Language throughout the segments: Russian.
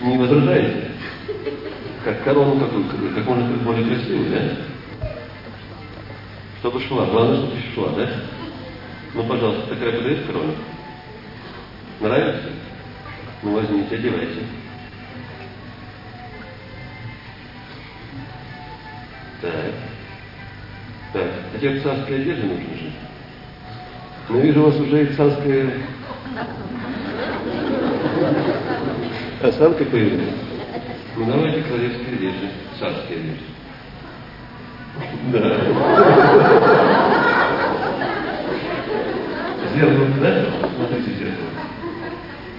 Не возражаете? Как корону какую, как можно как более красивую, да? Чтобы шла, главное, чтобы шла, да? Ну, пожалуйста, такая подает корона? Нравится? Ну, возьмите, одевайте. Так. Так, а тебе царская одежда нужна же? Но вижу, у вас уже и царская осанка появилась. Ну, давайте королевские одежды, царские одежды. Да. Зеркало, да? Смотрите зеркало.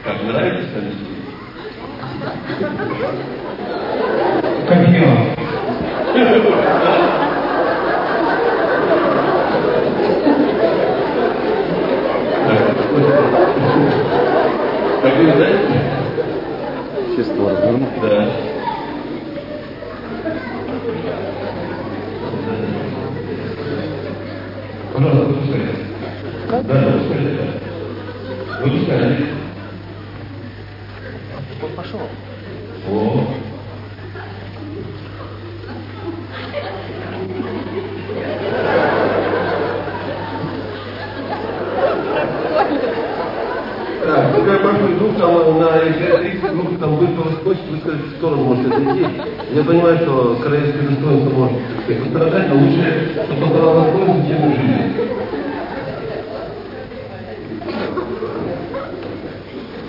Как, нравится сами Как я. Как вы знаете? Развернуть. Да. Пожалуйста, выпускайте. Да, выпускайте. Он пошел. 30 групп там выпало скотч, вы скажете, в сторону может отойти. Я понимаю, что королевское достоинство может сказать, пострадать, но лучше, чтобы пострадало достоинство, чем жизнь.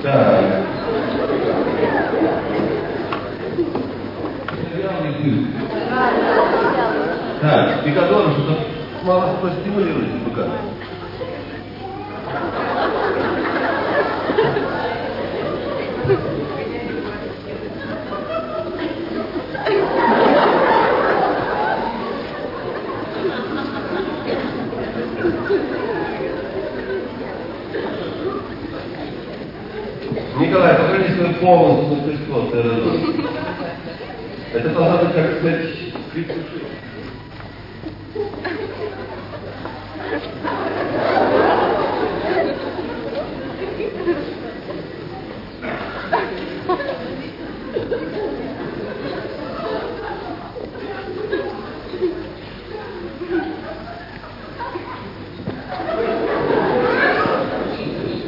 Так. Так, пикадоры что-то мало простимулируете быка. Полностью мастерство ТРЗ. Это должна быть, как сказать, крик души.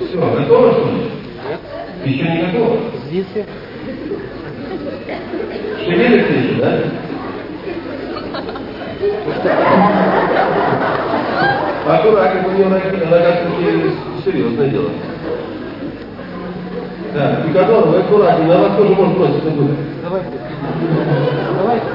Все, готово, что ли? Еще не готово? Ждите. Шевелится еще, да? Аккуратнее, у него серьезное дело. Да, Пикадор, вы аккуратнее, на вас тоже может броситься будет. Давайте. Давайте.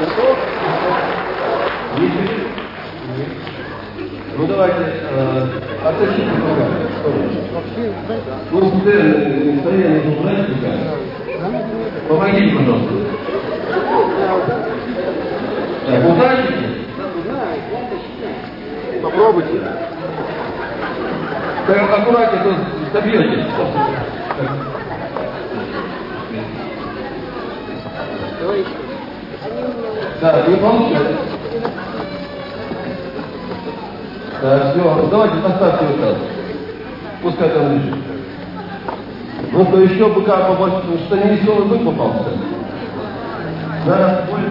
Готов? Есть? Ну давайте, э. Вообще, знаете, Ну, стояние, стояние нужно брать руками. Помогите, пожалуйста. Так, утащите? попробуйте. Так, аккуратнее, то добьете. Да, не получилось. Так, все, давайте поставьте его сразу. Пускай там лежит. Ну, то еще быка побольше, что не веселый бык попался. Да, более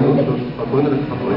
Спокойно, ну что ж, спокойно, так спокойно.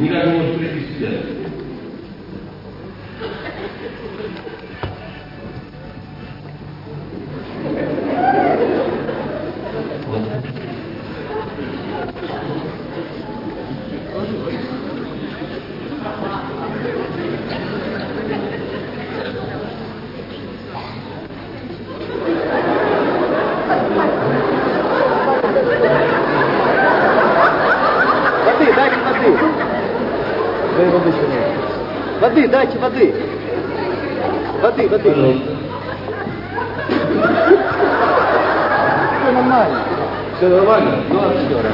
Никак не может прийти в себя. Вот. Воды, дайте воды. Да и воды еще нет. Воды, воды. Воды. Все нормально. Все нормально? Ну, актера.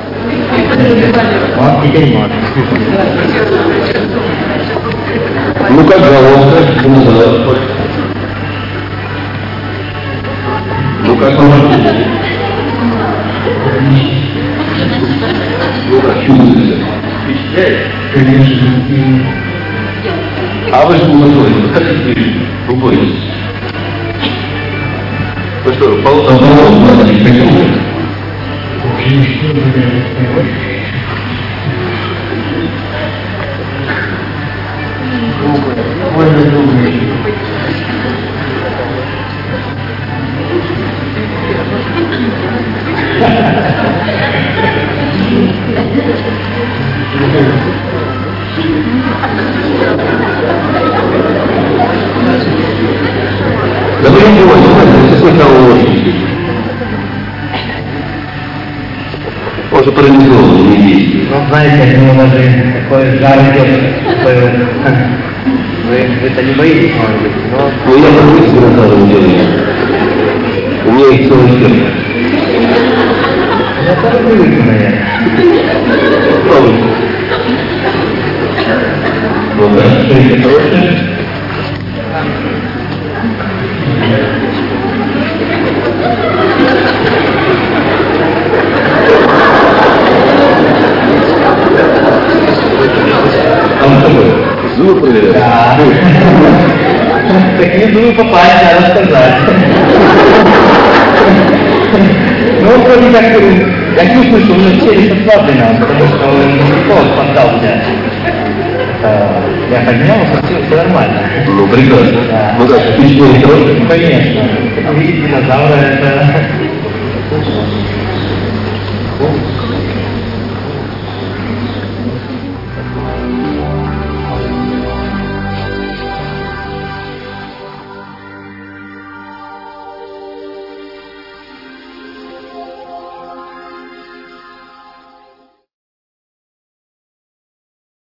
Вот теперь можно. Ну как головка? Ну, назад. Ну как можно? Ну как? Впечатляет? Конечно. И А вы же молодой, подходите, не бойтесь. Ну что, пол полотна не хотите? вообще ничего не знаю. Можно думать. Да вы не бойтесь, это какой того Может, парализован, не действует. Ну, знаете, ну, даже такой жар идет, такой вот, вы, вы-то не боитесь, может быть, но Ну, я могу себе рассказывать делать. У меня их целый сердце. я тоже привык, наверное. Попробуйте. Вот так, шея хорошая. Там попасть, надо сказать. Ну, вроде как, э, я чувствую, что у него челюсть ослаблена, потому что он спортзал взять. Это, Я поднял, спросил, все нормально. Ну, прекрасно. Да. Ну как, впечатление хорошее? Конечно. Увидеть динозавра, это...